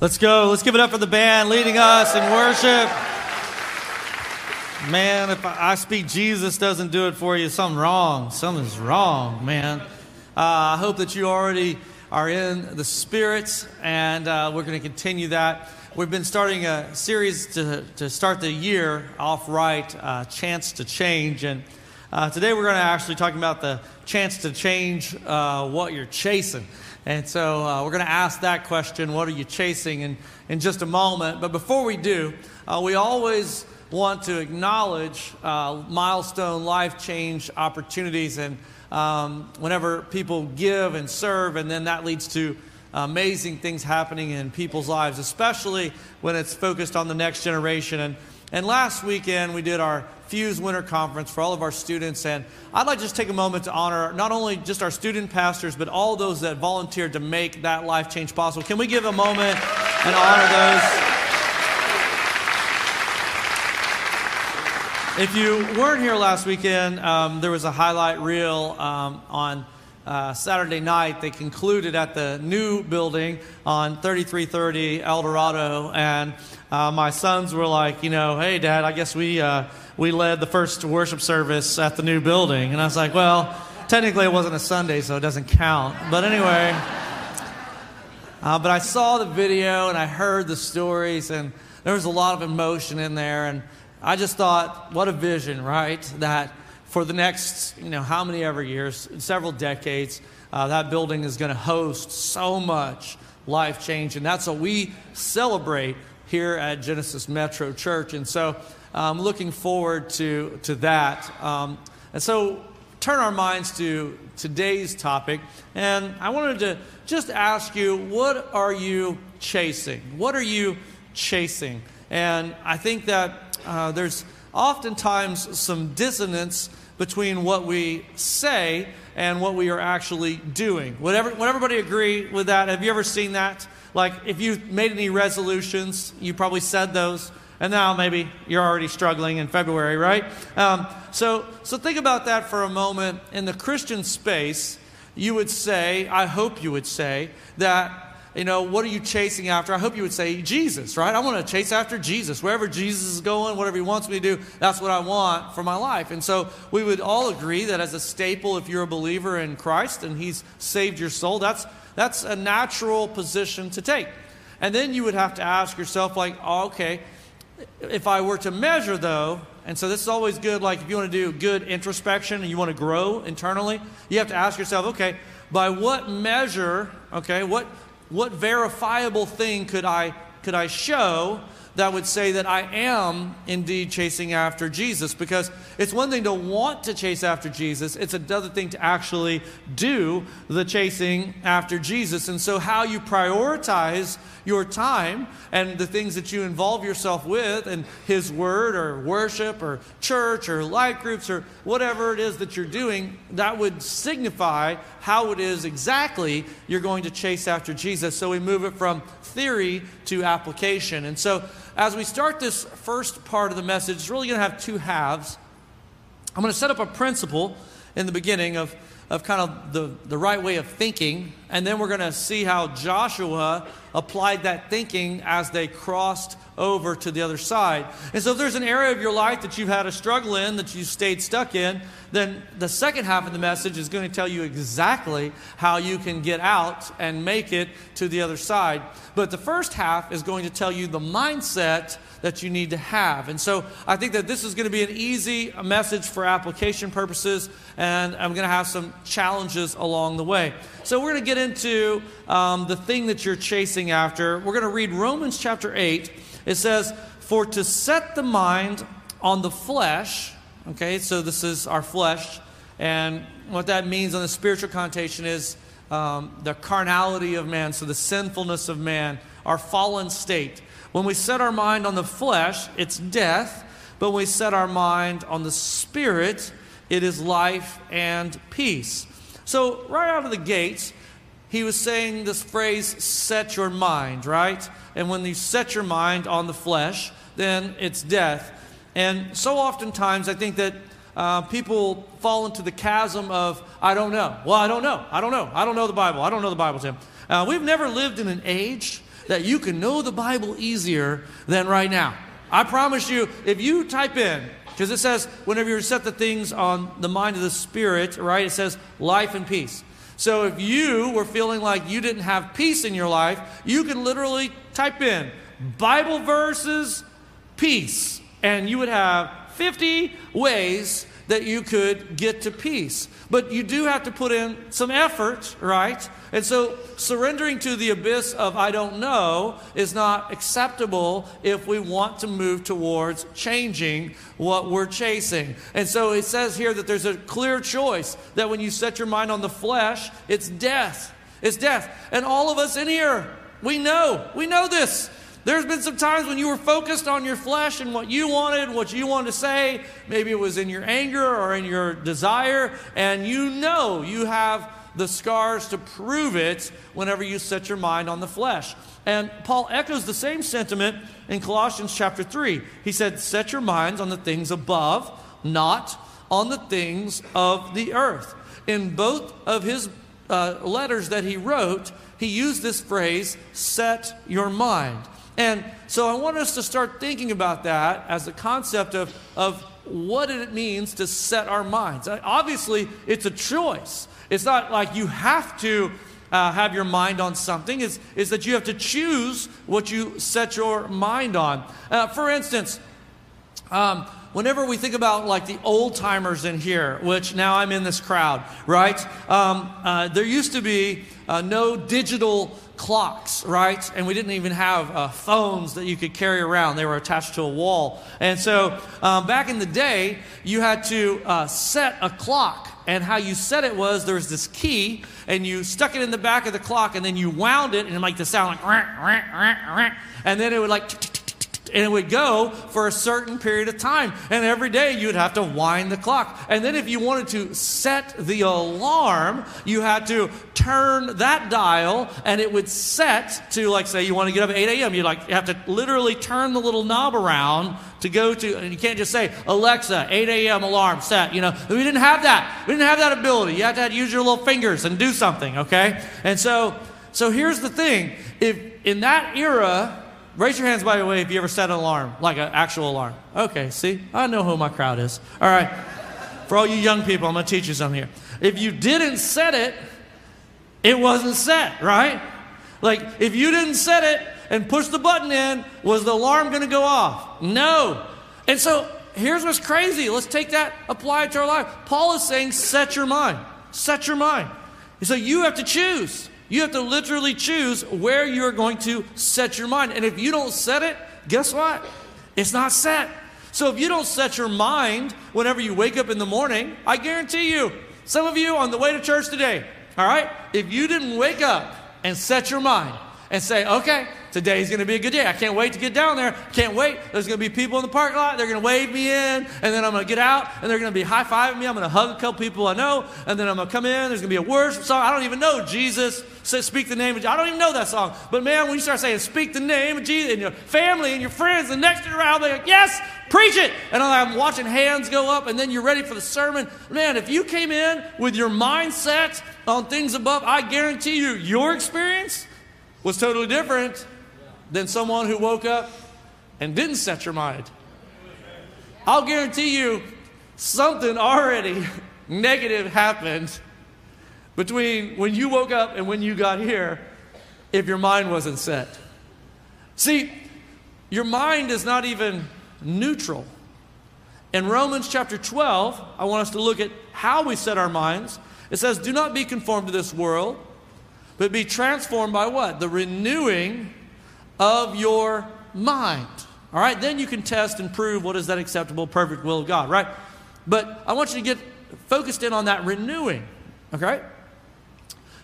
Let's go. Let's give it up for the band leading us in worship. Man, if I speak Jesus doesn't do it for you, something wrong. Something's wrong, man. Uh, I hope that you already are in the spirits, and uh, we're going to continue that. We've been starting a series to, to start the year off right, uh, Chance to Change. And uh, today we're going to actually talk about the chance to change uh, what you're chasing. And so uh, we're going to ask that question what are you chasing in, in just a moment. But before we do, uh, we always want to acknowledge uh, milestone life change opportunities. And um, whenever people give and serve, and then that leads to amazing things happening in people's lives, especially when it's focused on the next generation. And, and last weekend, we did our Fuse Winter Conference for all of our students. And I'd like to just take a moment to honor not only just our student pastors, but all those that volunteered to make that life change possible. Can we give a moment and honor those? If you weren't here last weekend, um, there was a highlight reel um, on uh, Saturday night. They concluded at the new building on 3330 El Dorado, and uh, my sons were like, you know, hey, Dad, I guess we uh, we led the first worship service at the new building, and I was like, well, technically it wasn't a Sunday, so it doesn't count. But anyway, uh, but I saw the video and I heard the stories, and there was a lot of emotion in there, and I just thought, what a vision, right? That for the next, you know, how many ever years, several decades, uh, that building is going to host so much life change. And that's what we celebrate here at Genesis Metro Church. And so I'm looking forward to, to that. Um, and so turn our minds to today's topic. And I wanted to just ask you, what are you chasing? What are you chasing? And I think that uh, there's oftentimes some dissonance between what we say and what we are actually doing. Would, ever, would everybody agree with that? Have you ever seen that? Like, if you made any resolutions, you probably said those, and now maybe you're already struggling in February, right? Um, so, so think about that for a moment. In the Christian space, you would say, I hope you would say, that you know, what are you chasing after? I hope you would say Jesus, right? I want to chase after Jesus. Wherever Jesus is going, whatever he wants me to do, that's what I want for my life. And so we would all agree that as a staple, if you're a believer in Christ and he's saved your soul, that's, that's a natural position to take. And then you would have to ask yourself, like, okay, if I were to measure, though, and so this is always good, like if you want to do good introspection and you want to grow internally, you have to ask yourself, okay, by what measure, okay, what, what verifiable thing could I, could I show that would say that I am indeed chasing after Jesus. Because it's one thing to want to chase after Jesus, it's another thing to actually do the chasing after Jesus. And so, how you prioritize your time and the things that you involve yourself with, and His Word or worship or church or life groups or whatever it is that you're doing, that would signify how it is exactly you're going to chase after Jesus. So, we move it from theory to application. And so, as we start this first part of the message, it's really going to have two halves. I'm going to set up a principle in the beginning of, of kind of the, the right way of thinking, and then we're going to see how Joshua applied that thinking as they crossed over to the other side. And so, if there's an area of your life that you've had a struggle in, that you've stayed stuck in, then the second half of the message is going to tell you exactly how you can get out and make it to the other side. But the first half is going to tell you the mindset that you need to have. And so I think that this is going to be an easy message for application purposes, and I'm going to have some challenges along the way. So we're going to get into um, the thing that you're chasing after. We're going to read Romans chapter 8. It says, For to set the mind on the flesh, okay, so this is our flesh, and what that means on the spiritual connotation is um, the carnality of man, so the sinfulness of man, our fallen state. When we set our mind on the flesh, it's death, but when we set our mind on the spirit, it is life and peace. So, right out of the gates, he was saying this phrase, set your mind, right? And when you set your mind on the flesh, then it's death. And so oftentimes, I think that uh, people fall into the chasm of, I don't know. Well, I don't know. I don't know. I don't know the Bible. I don't know the Bible, Tim. Uh, we've never lived in an age that you can know the Bible easier than right now. I promise you, if you type in, because it says whenever you set the things on the mind of the Spirit, right, it says life and peace. So if you were feeling like you didn't have peace in your life, you can literally type in Bible verses, peace, and you would have 50 ways that you could get to peace. But you do have to put in some effort, right? And so surrendering to the abyss of I don't know is not acceptable if we want to move towards changing what we're chasing. And so it says here that there's a clear choice that when you set your mind on the flesh, it's death. It's death. And all of us in here, we know, we know this. There's been some times when you were focused on your flesh and what you wanted, what you wanted to say. Maybe it was in your anger or in your desire, and you know you have the scars to prove it whenever you set your mind on the flesh. And Paul echoes the same sentiment in Colossians chapter 3. He said, Set your minds on the things above, not on the things of the earth. In both of his uh, letters that he wrote, he used this phrase, set your mind. And so I want us to start thinking about that as a concept of, of what it means to set our minds. Obviously, it's a choice. It's not like you have to uh, have your mind on something, it's, it's that you have to choose what you set your mind on. Uh, for instance, um, whenever we think about like the old timers in here, which now I'm in this crowd, right? Um, uh, there used to be uh, no digital clocks, right? And we didn't even have uh, phones that you could carry around. They were attached to a wall. And so um, back in the day, you had to uh, set a clock. And how you set it was there was this key, and you stuck it in the back of the clock, and then you wound it, and it made the sound like, and then it would like, and it would go for a certain period of time. And every day you'd have to wind the clock. And then if you wanted to set the alarm, you had to turn that dial and it would set to, like, say, you want to get up at 8 a.m. You'd like, you have to literally turn the little knob around to go to, and you can't just say, Alexa, 8 a.m. alarm set. You know, we didn't have that. We didn't have that ability. You had to, to use your little fingers and do something, okay? And so, so here's the thing. If in that era, Raise your hands, by the way, if you ever set an alarm, like an actual alarm. Okay, see? I know who my crowd is. All right. For all you young people, I'm going to teach you something here. If you didn't set it, it wasn't set, right? Like, if you didn't set it and push the button in, was the alarm going to go off? No. And so, here's what's crazy. Let's take that, apply it to our life. Paul is saying, set your mind. Set your mind. He said, you have to choose. You have to literally choose where you're going to set your mind. And if you don't set it, guess what? It's not set. So if you don't set your mind whenever you wake up in the morning, I guarantee you, some of you on the way to church today, all right, if you didn't wake up and set your mind and say, okay, Today's going to be a good day. I can't wait to get down there. Can't wait. There's going to be people in the parking lot. They're going to wave me in, and then I'm going to get out, and they're going to be high fiving me. I'm going to hug a couple people I know, and then I'm going to come in. There's going to be a worship song. I don't even know Jesus. Say, speak the name of Jesus. I don't even know that song. But man, when you start saying, speak the name of Jesus, and your family and your friends, and next you around, they're like, yes, preach it. And I'm watching hands go up, and then you're ready for the sermon. Man, if you came in with your mindset on things above, I guarantee you, your experience was totally different than someone who woke up and didn't set your mind. I'll guarantee you something already negative happened between when you woke up and when you got here if your mind wasn't set. See, your mind is not even neutral. In Romans chapter 12, I want us to look at how we set our minds. It says, Do not be conformed to this world, but be transformed by what? The renewing of your mind. All right, then you can test and prove what is that acceptable, perfect will of God, right? But I want you to get focused in on that renewing, okay?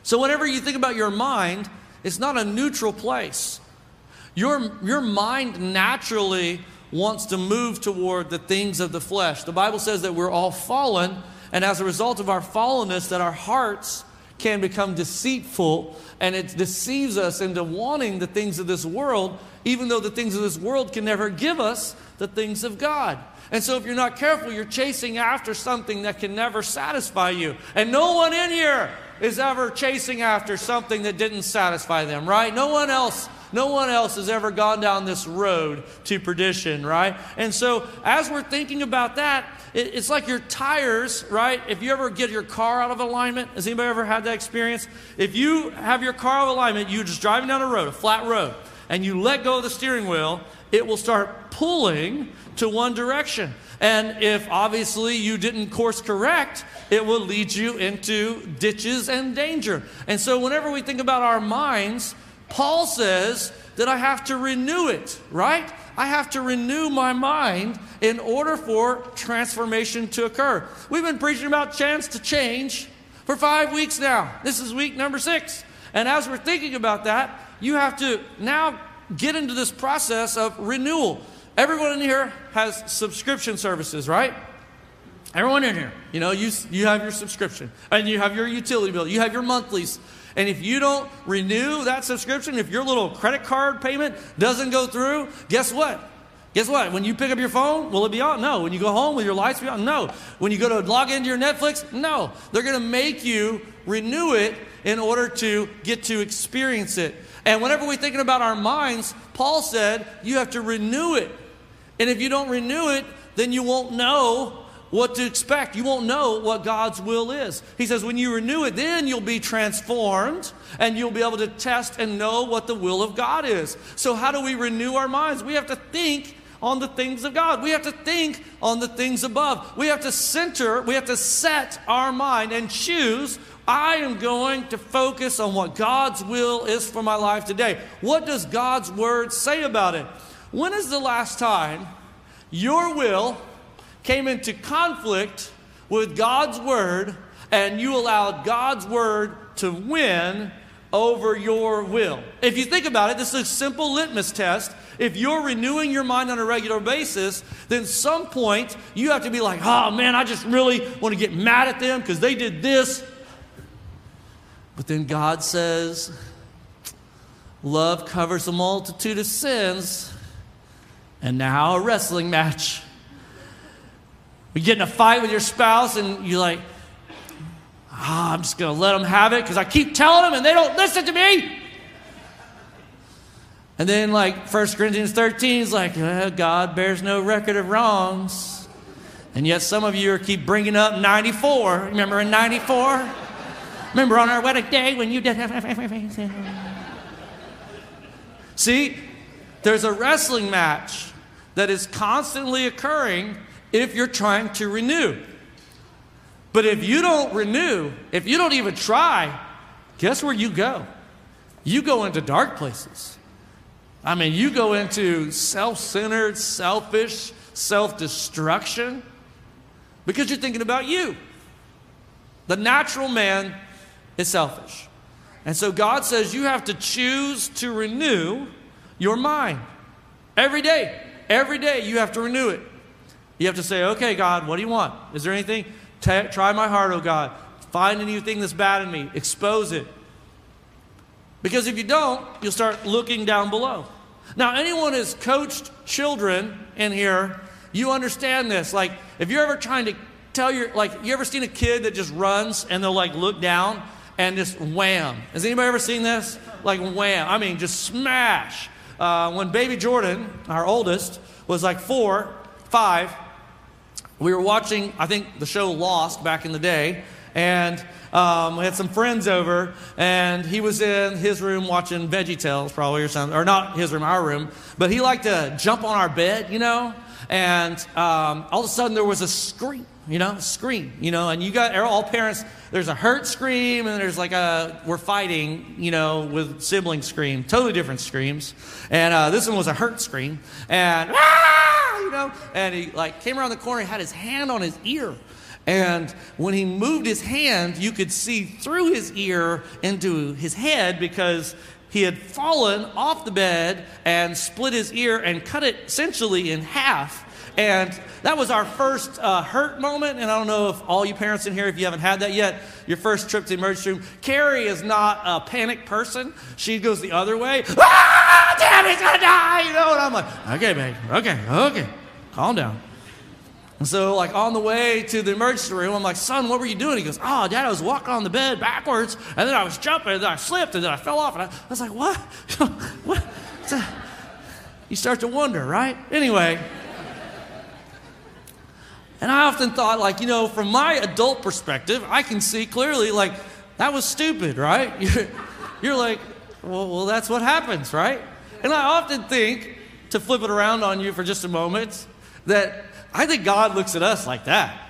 So, whenever you think about your mind, it's not a neutral place. Your, your mind naturally wants to move toward the things of the flesh. The Bible says that we're all fallen, and as a result of our fallenness, that our hearts can become deceitful and it deceives us into wanting the things of this world, even though the things of this world can never give us the things of God. And so, if you're not careful, you're chasing after something that can never satisfy you. And no one in here is ever chasing after something that didn't satisfy them, right? No one else No one else has ever gone down this road to perdition, right? And so, as we're thinking about that, it's like your tires, right? If you ever get your car out of alignment, has anybody ever had that experience? If you have your car out of alignment, you're just driving down a road, a flat road, and you let go of the steering wheel, it will start pulling to one direction. And if obviously you didn't course correct, it will lead you into ditches and danger. And so, whenever we think about our minds, Paul says that I have to renew it, right? I have to renew my mind in order for transformation to occur. We've been preaching about chance to change for five weeks now. This is week number six. And as we're thinking about that, you have to now get into this process of renewal. Everyone in here has subscription services, right? Everyone in here, you know, you, you have your subscription and you have your utility bill, you have your monthlies. And if you don't renew that subscription, if your little credit card payment doesn't go through, guess what? Guess what? When you pick up your phone, will it be on? No. When you go home, will your lights be on? No. When you go to log into your Netflix? No. They're going to make you renew it in order to get to experience it. And whenever we're thinking about our minds, Paul said you have to renew it. And if you don't renew it, then you won't know what to expect. You won't know what God's will is. He says, when you renew it, then you'll be transformed and you'll be able to test and know what the will of God is. So, how do we renew our minds? We have to think on the things of God. We have to think on the things above. We have to center, we have to set our mind and choose. I am going to focus on what God's will is for my life today. What does God's word say about it? When is the last time your will came into conflict with God's word and you allowed God's word to win over your will. If you think about it, this is a simple litmus test. If you're renewing your mind on a regular basis, then some point you have to be like, oh man, I just really want to get mad at them because they did this. But then God says, love covers a multitude of sins. And now a wrestling match. You get in a fight with your spouse and you're like, oh, I'm just going to let them have it because I keep telling them and they don't listen to me. And then, like 1 Corinthians 13 is like, well, God bears no record of wrongs. And yet, some of you are keep bringing up 94. Remember in 94? Remember on our wedding day when you did. See, there's a wrestling match that is constantly occurring if you're trying to renew. But if you don't renew, if you don't even try, guess where you go? You go into dark places. I mean, you go into self centered, selfish, self destruction because you're thinking about you. The natural man is selfish. And so God says you have to choose to renew your mind every day. Every day you have to renew it. You have to say, okay, God, what do you want? Is there anything? T- try my heart, oh God. Find anything that's bad in me, expose it. Because if you don't, you'll start looking down below. Now, anyone who's coached children in here, you understand this. Like, if you're ever trying to tell your, like, you ever seen a kid that just runs and they'll like look down and just wham? Has anybody ever seen this? Like, wham. I mean, just smash. Uh, when baby Jordan, our oldest, was like four, five, we were watching, I think, the show Lost back in the day, and um, we had some friends over, and he was in his room watching Veggie Tales, probably or something, or not his room, our room, but he liked to jump on our bed, you know, and um, all of a sudden there was a scream, you know, scream, you know, and you got all parents. There's a hurt scream, and there's like a we're fighting, you know, with sibling scream, totally different screams, and uh, this one was a hurt scream, and. Ah! you know? And he like came around the corner, he had his hand on his ear. And when he moved his hand, you could see through his ear into his head because he had fallen off the bed and split his ear and cut it essentially in half. And that was our first uh, hurt moment. And I don't know if all you parents in here, if you haven't had that yet, your first trip to the emergency room. Carrie is not a panic person. She goes the other way. Ah, he's gonna die. You know, and I'm like, okay, babe, okay, okay, calm down. And so, like, on the way to the emergency room, I'm like, son, what were you doing? He goes, oh, dad, I was walking on the bed backwards, and then I was jumping, and then I slipped, and then I fell off. And I, I was like, what? what? you start to wonder, right? Anyway. And I often thought, like, you know, from my adult perspective, I can see clearly, like, that was stupid, right? You're, you're like, well, well, that's what happens, right? And I often think, to flip it around on you for just a moment, that I think God looks at us like that.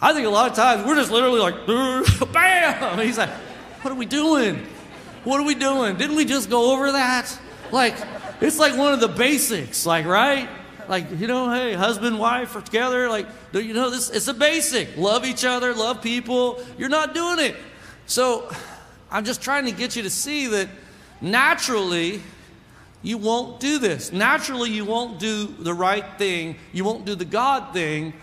I think a lot of times we're just literally like, bam! He's like, what are we doing? What are we doing? Didn't we just go over that? Like, it's like one of the basics, like, right? Like, you know, hey, husband, wife are together. Like, do you know, this it's a basic. Love each other, love people. You're not doing it. So I'm just trying to get you to see that naturally you won't do this. Naturally, you won't do the right thing. You won't do the God thing.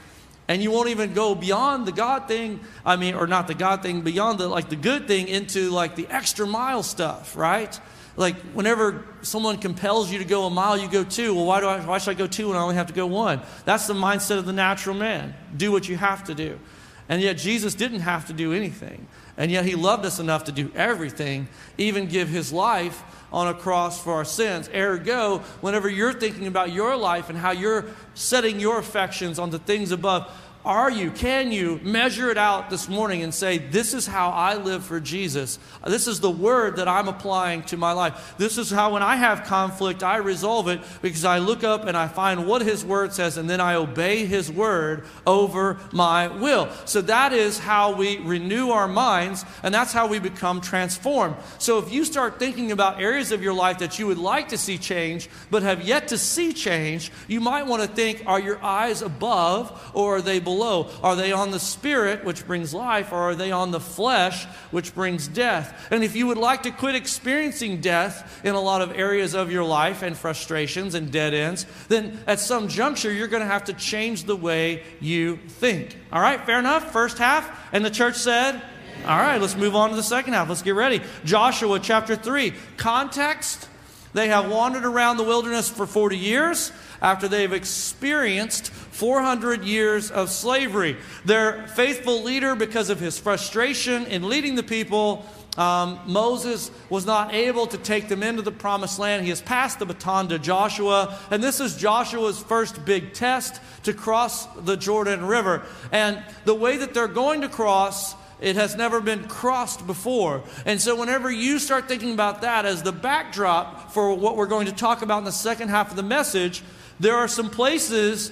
And you won't even go beyond the God thing. I mean, or not the God thing, beyond the like the good thing into like the extra mile stuff, right? Like whenever someone compels you to go a mile, you go two. Well, why do I why should I go two when I only have to go one? That's the mindset of the natural man. Do what you have to do. And yet Jesus didn't have to do anything. And yet he loved us enough to do everything, even give his life on a cross for our sins. Ergo, whenever you're thinking about your life and how you're setting your affections on the things above, are you, can you measure it out this morning and say, This is how I live for Jesus? This is the word that I'm applying to my life. This is how, when I have conflict, I resolve it because I look up and I find what His word says and then I obey His word over my will. So that is how we renew our minds and that's how we become transformed. So if you start thinking about areas of your life that you would like to see change but have yet to see change, you might want to think, Are your eyes above or are they below? Below? Are they on the spirit, which brings life, or are they on the flesh, which brings death? And if you would like to quit experiencing death in a lot of areas of your life and frustrations and dead ends, then at some juncture, you're going to have to change the way you think. All right, fair enough? First half. And the church said, all right, let's move on to the second half. Let's get ready. Joshua chapter 3. Context they have wandered around the wilderness for 40 years after they've experienced 400 years of slavery. Their faithful leader, because of his frustration in leading the people, um, Moses was not able to take them into the promised land. He has passed the baton to Joshua, and this is Joshua's first big test to cross the Jordan River. And the way that they're going to cross it has never been crossed before. And so, whenever you start thinking about that as the backdrop for what we're going to talk about in the second half of the message, there are some places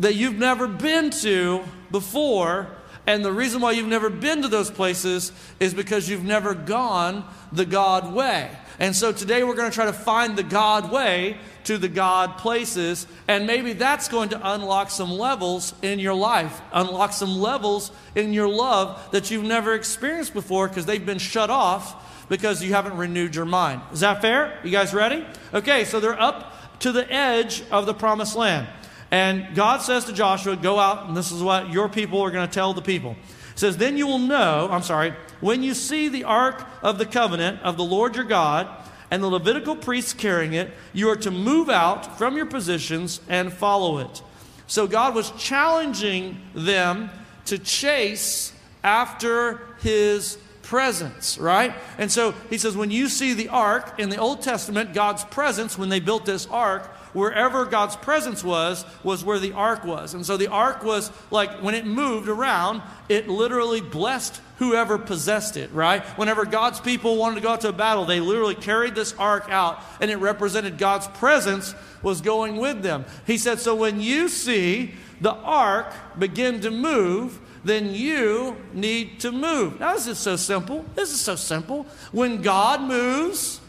that you've never been to before. And the reason why you've never been to those places is because you've never gone the God way. And so today we're going to try to find the God way to the God places. And maybe that's going to unlock some levels in your life, unlock some levels in your love that you've never experienced before because they've been shut off because you haven't renewed your mind. Is that fair? You guys ready? Okay, so they're up to the edge of the promised land. And God says to Joshua, Go out, and this is what your people are going to tell the people. It says, Then you will know, I'm sorry, when you see the ark of the covenant of the Lord your God, and the Levitical priests carrying it, you are to move out from your positions and follow it. So God was challenging them to chase after his presence, right? And so he says, when you see the ark in the Old Testament, God's presence, when they built this ark, wherever God's presence was, was where the ark was. And so the ark was like when it moved around, it literally blessed whoever possessed it, right? Whenever God's people wanted to go out to a battle, they literally carried this ark out and it represented God's presence was going with them. He said, So when you see the ark begin to move, then you need to move. Now, this is so simple. This is so simple. When God moves,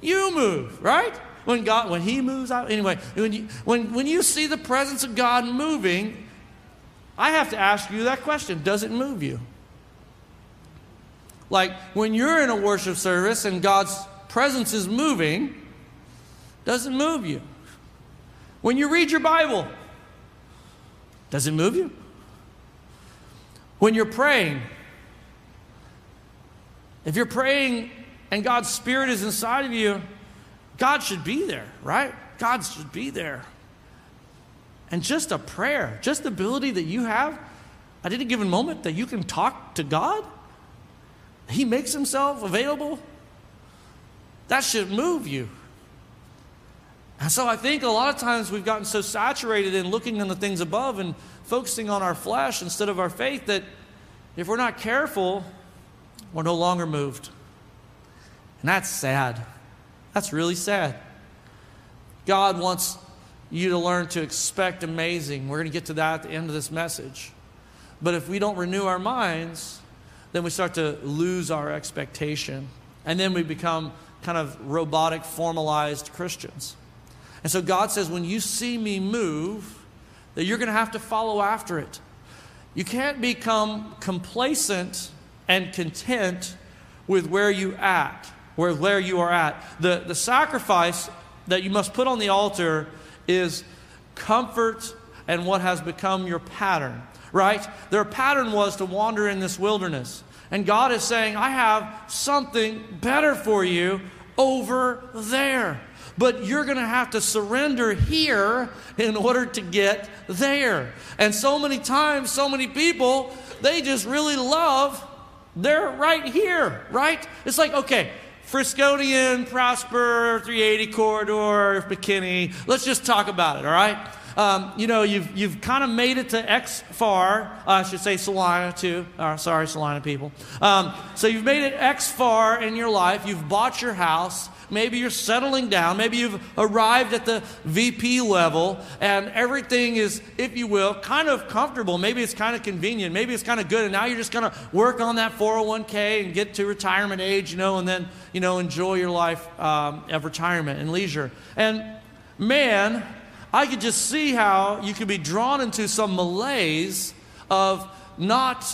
you move, right? When God, when He moves out, anyway, when you, when, when you see the presence of God moving, I have to ask you that question Does it move you? Like when you're in a worship service and God's presence is moving, does it move you? When you read your Bible, does it move you? When you're praying, if you're praying and God's Spirit is inside of you, God should be there, right? God should be there. And just a prayer, just the ability that you have at any given moment that you can talk to God, He makes Himself available. That should move you. And so I think a lot of times we've gotten so saturated in looking on the things above and focusing on our flesh instead of our faith that if we're not careful, we're no longer moved. And that's sad. That's really sad. God wants you to learn to expect amazing. We're going to get to that at the end of this message. But if we don't renew our minds, then we start to lose our expectation. And then we become kind of robotic, formalized Christians. And so God says, when you see me move, that you're going to have to follow after it. You can't become complacent and content with where you at, where, where you are at. The, the sacrifice that you must put on the altar is comfort and what has become your pattern, right? Their pattern was to wander in this wilderness. And God is saying, I have something better for you over there. But you're going to have to surrender here in order to get there. And so many times, so many people, they just really love they're right here, right? It's like, okay, Friscodian, Prosper, 380 corridor, McKinney. Let's just talk about it, all right? Um, you know, you've, you've kind of made it to X far. Uh, I should say Celina, too. Uh, sorry, Celina people. Um, so you've made it X far in your life. You've bought your house. Maybe you're settling down. Maybe you've arrived at the VP level and everything is, if you will, kind of comfortable. Maybe it's kind of convenient. Maybe it's kind of good. And now you're just going to work on that 401k and get to retirement age, you know, and then, you know, enjoy your life um, of retirement and leisure. And man, I could just see how you could be drawn into some malaise of not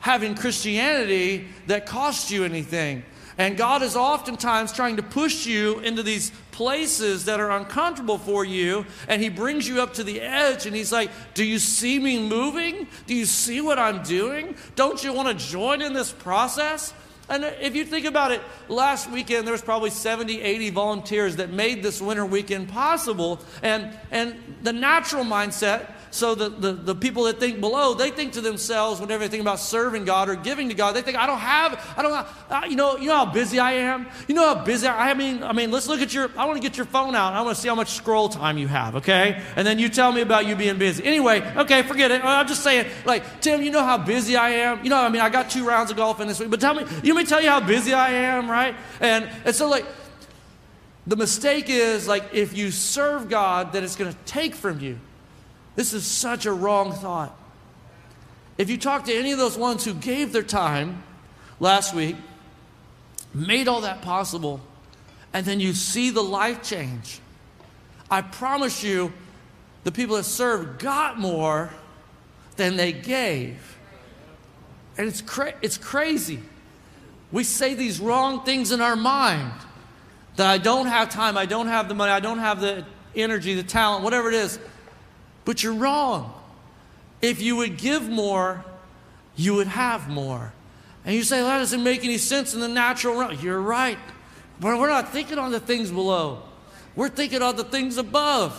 having Christianity that costs you anything. And God is oftentimes trying to push you into these places that are uncomfortable for you. And He brings you up to the edge and He's like, Do you see me moving? Do you see what I'm doing? Don't you want to join in this process? And if you think about it, last weekend there was probably 70, 80 volunteers that made this winter weekend possible. And, and the natural mindset so the, the, the people that think below, they think to themselves whenever they think about serving God or giving to God, they think, I don't have, I don't uh, you know, you know how busy I am? You know how busy I, I mean, I mean, let's look at your, I want to get your phone out. I want to see how much scroll time you have, okay? And then you tell me about you being busy. Anyway, okay, forget it. I'm just saying, like, Tim, you know how busy I am? You know, I mean, I got two rounds of golf in this week, but tell me, you me tell you how busy I am, right? And, and so, like, the mistake is, like, if you serve God, that it's going to take from you. This is such a wrong thought. If you talk to any of those ones who gave their time last week, made all that possible, and then you see the life change, I promise you, the people that served got more than they gave. And it's, cra- it's crazy. We say these wrong things in our mind that I don't have time, I don't have the money, I don't have the energy, the talent, whatever it is. But you're wrong. If you would give more, you would have more. And you say, well, that doesn't make any sense in the natural realm. You're right. But we're not thinking on the things below, we're thinking on the things above.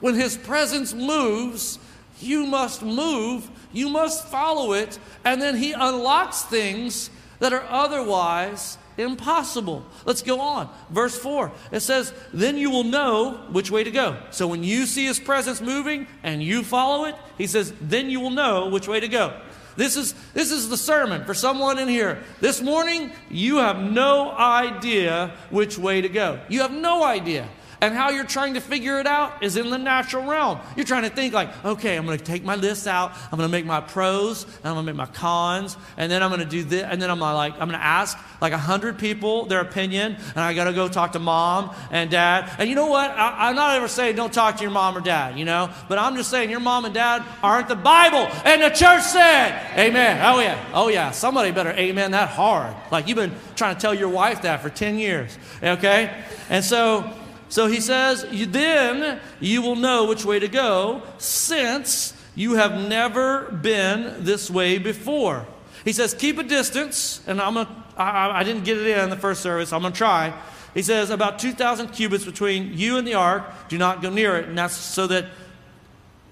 When His presence moves, you must move, you must follow it, and then He unlocks things that are otherwise Impossible. Let's go on. Verse 4. It says, Then you will know which way to go. So when you see his presence moving and you follow it, he says, Then you will know which way to go. This is, this is the sermon for someone in here. This morning, you have no idea which way to go. You have no idea. And how you're trying to figure it out is in the natural realm. You're trying to think like, okay, I'm going to take my list out. I'm going to make my pros, and I'm going to make my cons, and then I'm going to do this, and then I'm like, I'm going to ask like a hundred people their opinion, and I got to go talk to mom and dad. And you know what? I, am not ever saying don't talk to your mom or dad, you know, but I'm just saying your mom and dad aren't the Bible. And the church said, Amen. Oh yeah, oh yeah. Somebody better amen that hard. Like you've been trying to tell your wife that for ten years, okay? And so. So he says, Then you will know which way to go, since you have never been this way before. He says, Keep a distance, and I'm gonna, I, I didn't get it in the first service, I'm going to try. He says, About 2,000 cubits between you and the ark, do not go near it. And that's so that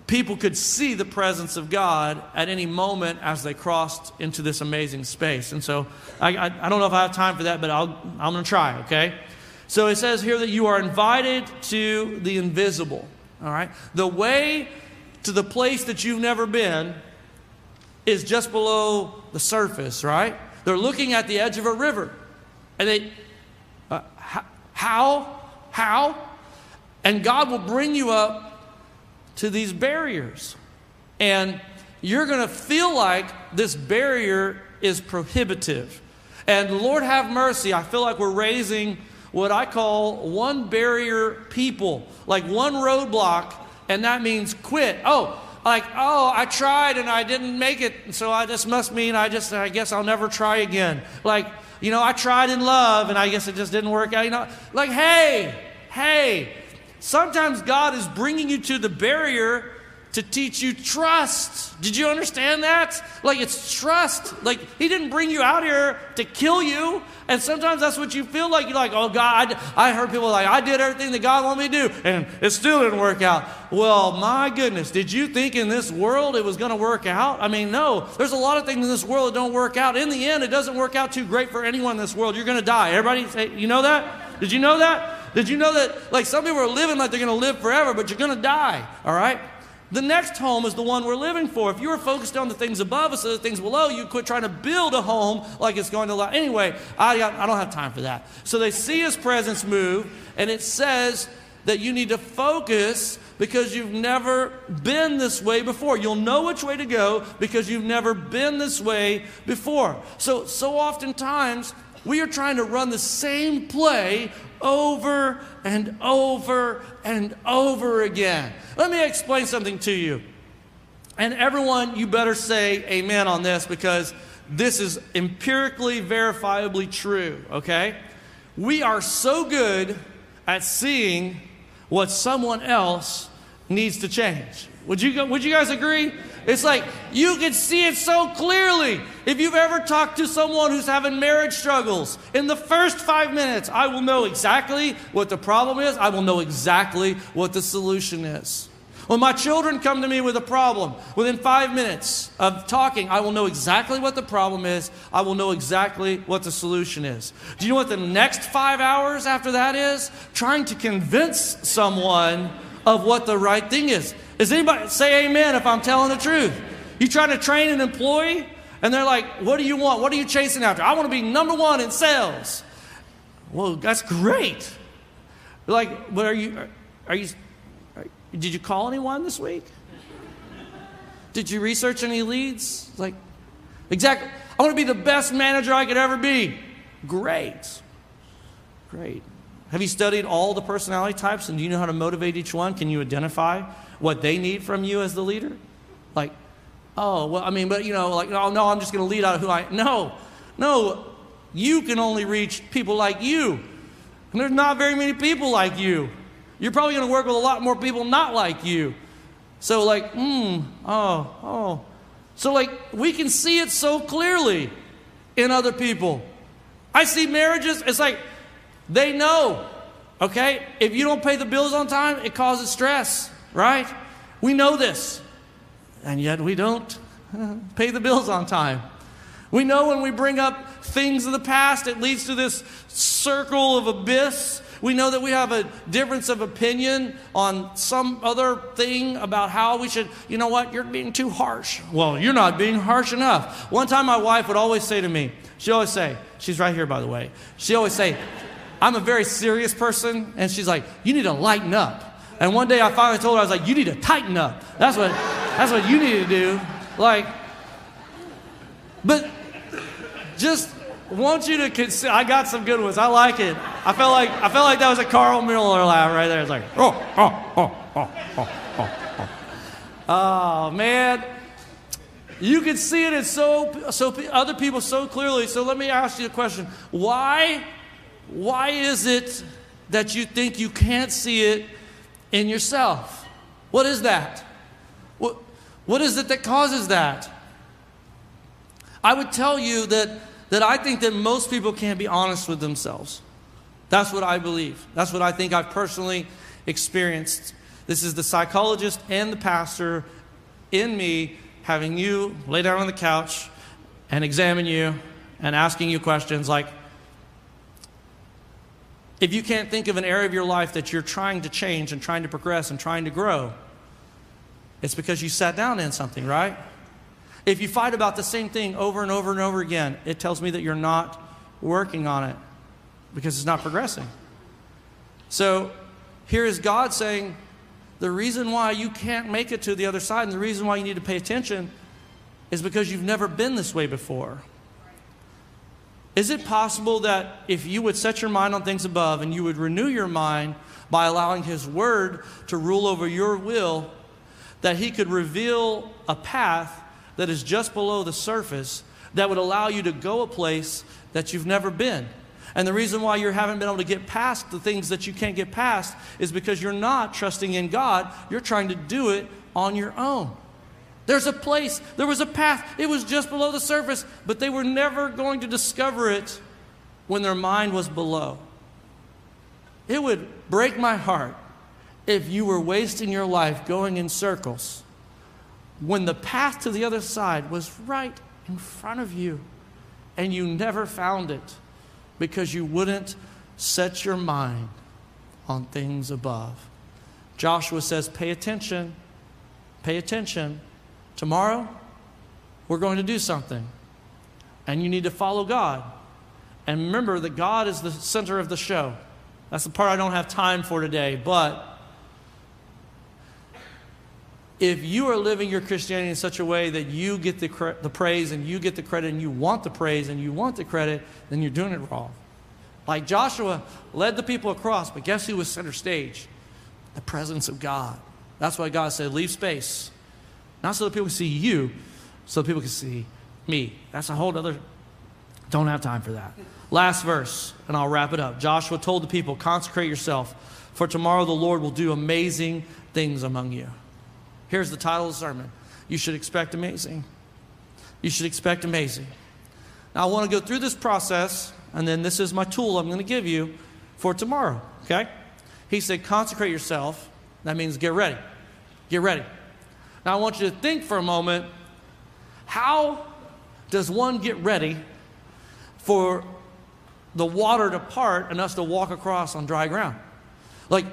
people could see the presence of God at any moment as they crossed into this amazing space. And so I, I, I don't know if I have time for that, but I'll, I'm going to try, okay? So it says here that you are invited to the invisible. All right? The way to the place that you've never been is just below the surface, right? They're looking at the edge of a river. And they, uh, how? How? And God will bring you up to these barriers. And you're going to feel like this barrier is prohibitive. And Lord have mercy, I feel like we're raising what I call one barrier people, like one roadblock, and that means quit. Oh, like, oh, I tried and I didn't make it, so I just must mean I just, I guess I'll never try again. Like, you know, I tried in love and I guess it just didn't work out. You know, like, hey, hey, sometimes God is bringing you to the barrier to teach you trust. Did you understand that? Like it's trust. Like he didn't bring you out here to kill you. And sometimes that's what you feel like. You're like, oh God, I, heard people like, I did everything that God wanted me to do, and it still didn't work out. Well, my goodness, did you think in this world it was going to work out? I mean, no. There's a lot of things in this world that don't work out. In the end, it doesn't work out too great for anyone in this world. You're going to die. Everybody, say, you know that? Did you know that? Did you know that? Like some people are living like they're going to live forever, but you're going to die. All right. The next home is the one we're living for. If you were focused on the things above us the things below, you quit trying to build a home like it's going to last. Anyway, I, I don't have time for that. So they see his presence move, and it says that you need to focus because you've never been this way before. You'll know which way to go because you've never been this way before. So, so oftentimes, we are trying to run the same play over and over and over again. Let me explain something to you. And everyone, you better say amen on this because this is empirically verifiably true, okay? We are so good at seeing what someone else needs to change. Would you, would you guys agree? It's like you can see it so clearly. If you've ever talked to someone who's having marriage struggles, in the first five minutes, I will know exactly what the problem is, I will know exactly what the solution is. When my children come to me with a problem, within five minutes of talking, I will know exactly what the problem is. I will know exactly what the solution is. Do you know what the next five hours after that is? Trying to convince someone of what the right thing is. Does anybody say amen if I'm telling the truth? You try to train an employee, and they're like, What do you want? What are you chasing after? I want to be number one in sales. Well, that's great. Like, what are you? Are you? Are, did you call anyone this week? Did you research any leads? Like, exactly. I want to be the best manager I could ever be. Great. Great. Have you studied all the personality types and do you know how to motivate each one? Can you identify what they need from you as the leader? Like, oh, well, I mean, but you know, like, oh, no, I'm just going to lead out of who I No, no, you can only reach people like you. And there's not very many people like you. You're probably going to work with a lot more people not like you. So, like, hmm, oh, oh. So, like, we can see it so clearly in other people. I see marriages, it's like, they know, okay? If you don't pay the bills on time, it causes stress, right? We know this. And yet we don't pay the bills on time. We know when we bring up things of the past, it leads to this circle of abyss. We know that we have a difference of opinion on some other thing about how we should, you know what, you're being too harsh. Well, you're not being harsh enough. One time my wife would always say to me, she always say, she's right here by the way, she always say, I'm a very serious person. And she's like, You need to lighten up. And one day I finally told her, I was like, You need to tighten up. That's what, that's what you need to do. Like, but just want you to consider. I got some good ones. I like it. I felt like I felt like that was a Carl Miller laugh right there. It's like, oh, oh, oh, oh, oh, oh, oh. Oh man, you can see it in so so other people so clearly. So let me ask you a question: Why why is it that you think you can't see it in yourself? What is that? What, what is it that causes that? I would tell you that, that I think that most people can't be honest with themselves. That's what I believe. That's what I think I've personally experienced. This is the psychologist and the pastor in me having you lay down on the couch and examine you and asking you questions like, If you can't think of an area of your life that you're trying to change and trying to progress and trying to grow, it's because you sat down in something, right? If you fight about the same thing over and over and over again, it tells me that you're not working on it because it's not progressing. So here is God saying, the reason why you can't make it to the other side and the reason why you need to pay attention is because you've never been this way before. Is it possible that if you would set your mind on things above and you would renew your mind by allowing His Word to rule over your will, that He could reveal a path that is just below the surface that would allow you to go a place that you've never been? And the reason why you haven't been able to get past the things that you can't get past is because you're not trusting in God. You're trying to do it on your own. There's a place, there was a path, it was just below the surface, but they were never going to discover it when their mind was below. It would break my heart if you were wasting your life going in circles when the path to the other side was right in front of you and you never found it because you wouldn't set your mind on things above. Joshua says, Pay attention, pay attention. Tomorrow, we're going to do something. And you need to follow God. And remember that God is the center of the show. That's the part I don't have time for today. But if you are living your Christianity in such a way that you get the, the praise and you get the credit and you want the praise and you want the credit, then you're doing it wrong. Like Joshua led the people across, but guess who was center stage? The presence of God. That's why God said, leave space. Not so that people can see you, so that people can see me. That's a whole other, don't have time for that. Last verse, and I'll wrap it up. Joshua told the people, consecrate yourself, for tomorrow the Lord will do amazing things among you. Here's the title of the sermon You should expect amazing. You should expect amazing. Now, I want to go through this process, and then this is my tool I'm going to give you for tomorrow, okay? He said, consecrate yourself. That means get ready. Get ready. Now, I want you to think for a moment how does one get ready for the water to part and us to walk across on dry ground? Like,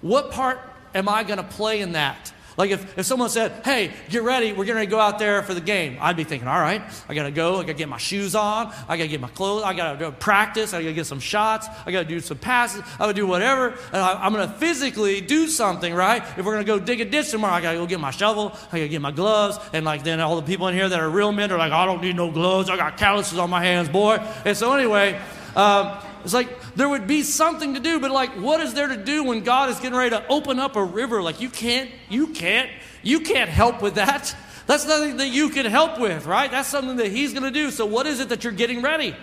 what part am I going to play in that? Like if, if someone said, hey, get ready, we're getting ready to go out there for the game, I'd be thinking, all right, I gotta go, I gotta get my shoes on, I gotta get my clothes, I gotta go practice, I gotta get some shots, I gotta do some passes, I gotta do whatever, and I, am gonna physically do something, right? If we're gonna go dig a ditch tomorrow, I gotta go get my shovel, I gotta get my gloves, and like then all the people in here that are real men are like, I don't need no gloves, I got calluses on my hands, boy. And so anyway, um, it's like there would be something to do, but like, what is there to do when God is getting ready to open up a river? Like, you can't, you can't, you can't help with that. That's nothing that you can help with, right? That's something that He's going to do. So, what is it that you're getting ready?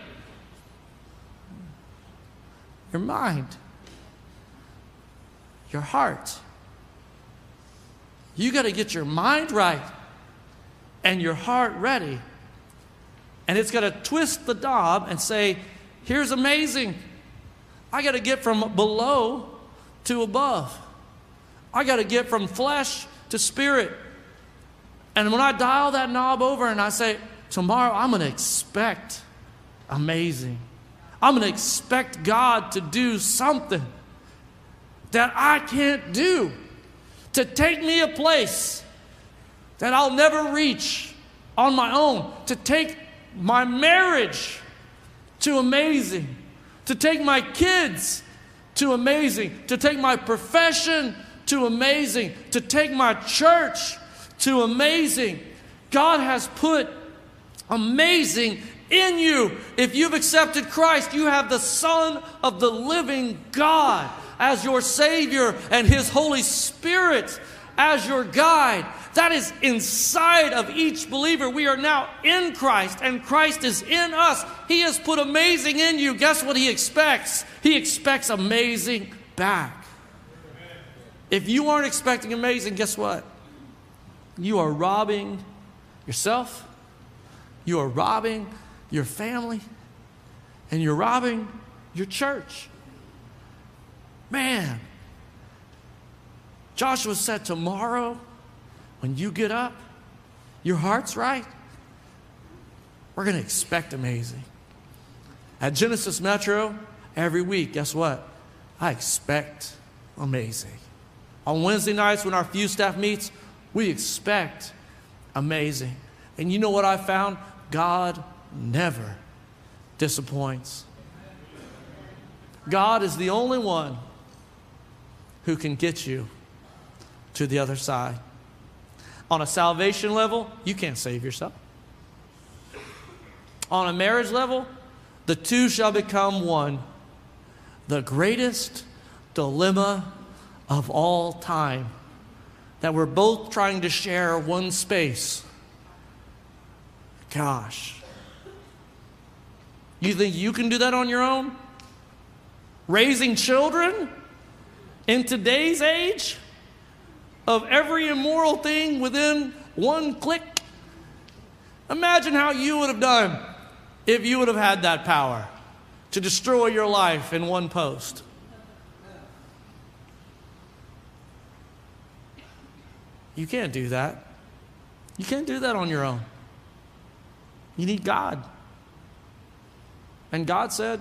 Your mind, your heart. You got to get your mind right and your heart ready. And it's got to twist the knob and say, Here's amazing. I got to get from below to above. I got to get from flesh to spirit. And when I dial that knob over and I say, tomorrow I'm going to expect amazing. I'm going to expect God to do something that I can't do, to take me a place that I'll never reach on my own, to take my marriage to amazing, to take my kids to amazing, to take my profession to amazing, to take my church to amazing. God has put amazing in you. If you've accepted Christ, you have the Son of the living God as your Savior and His Holy Spirit as your guide. That is inside of each believer. We are now in Christ, and Christ is in us. He has put amazing in you. Guess what He expects? He expects amazing back. If you aren't expecting amazing, guess what? You are robbing yourself, you are robbing your family, and you're robbing your church. Man, Joshua said, Tomorrow, when you get up, your heart's right, we're going to expect amazing. At Genesis Metro, every week, guess what? I expect amazing. On Wednesday nights when our few staff meets, we expect amazing. And you know what I found? God never disappoints. God is the only one who can get you to the other side. On a salvation level, you can't save yourself. On a marriage level, the two shall become one. The greatest dilemma of all time that we're both trying to share one space. Gosh. You think you can do that on your own? Raising children in today's age of every immoral thing within one click? Imagine how you would have done if you would have had that power to destroy your life in one post. You can't do that. You can't do that on your own. You need God. And God said,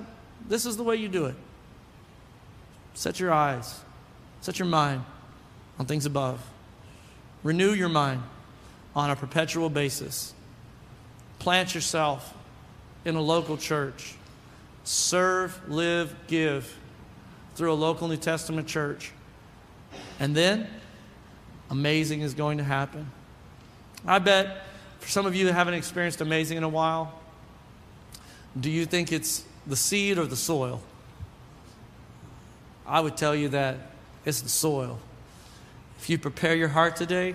This is the way you do it. Set your eyes, set your mind on things above. Renew your mind on a perpetual basis. Plant yourself in a local church. Serve, live, give through a local New Testament church. And then, amazing is going to happen. I bet for some of you that haven't experienced amazing in a while, do you think it's the seed or the soil? I would tell you that it's the soil. If you prepare your heart today,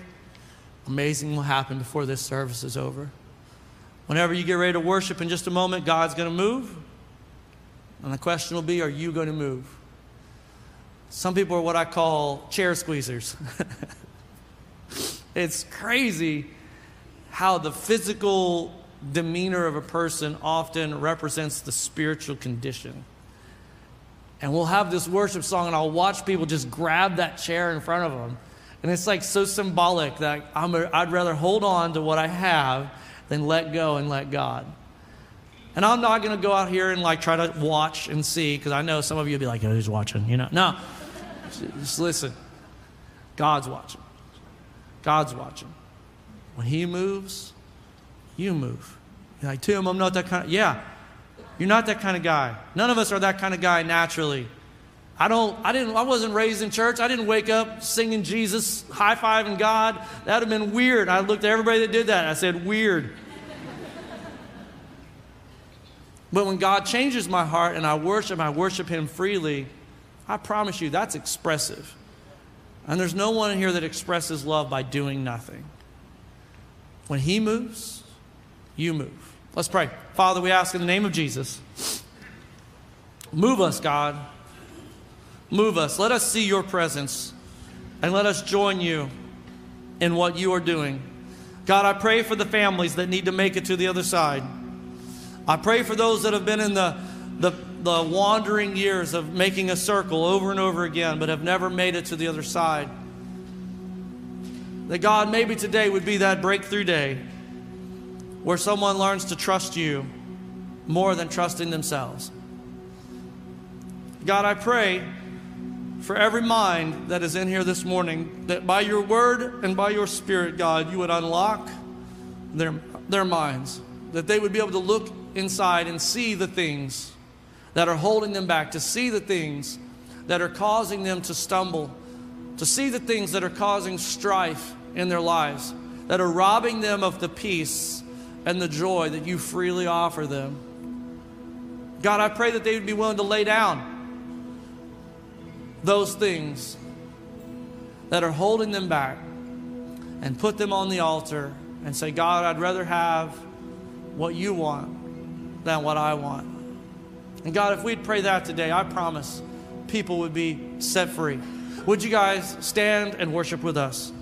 amazing will happen before this service is over. Whenever you get ready to worship in just a moment, God's going to move. And the question will be are you going to move? Some people are what I call chair squeezers. it's crazy how the physical demeanor of a person often represents the spiritual condition. And we'll have this worship song, and I'll watch people just grab that chair in front of them. And it's like so symbolic that I'm a, I'd rather hold on to what I have than let go and let God. And I'm not going to go out here and like try to watch and see because I know some of you will be like, oh, he's watching, you know. No, just listen. God's watching. God's watching. When He moves, you move. You're like, Tim, I'm not that kind of, yeah, you're not that kind of guy. None of us are that kind of guy naturally. I don't, I didn't, I wasn't raised in church. I didn't wake up singing Jesus, high fiving God. That would have been weird. I looked at everybody that did that. I said, weird. but when God changes my heart and I worship, I worship Him freely, I promise you that's expressive. And there's no one here that expresses love by doing nothing. When He moves, you move. Let's pray. Father, we ask in the name of Jesus, move us, God. Move us. Let us see your presence and let us join you in what you are doing. God, I pray for the families that need to make it to the other side. I pray for those that have been in the, the, the wandering years of making a circle over and over again, but have never made it to the other side. That God, maybe today would be that breakthrough day where someone learns to trust you more than trusting themselves. God, I pray for every mind that is in here this morning that by your word and by your spirit, God, you would unlock their, their minds, that they would be able to look inside and see the things that are holding them back, to see the things that are causing them to stumble, to see the things that are causing strife in their lives, that are robbing them of the peace and the joy that you freely offer them. God, I pray that they would be willing to lay down those things that are holding them back and put them on the altar and say, God, I'd rather have what you want than what I want. And God, if we'd pray that today, I promise people would be set free. Would you guys stand and worship with us?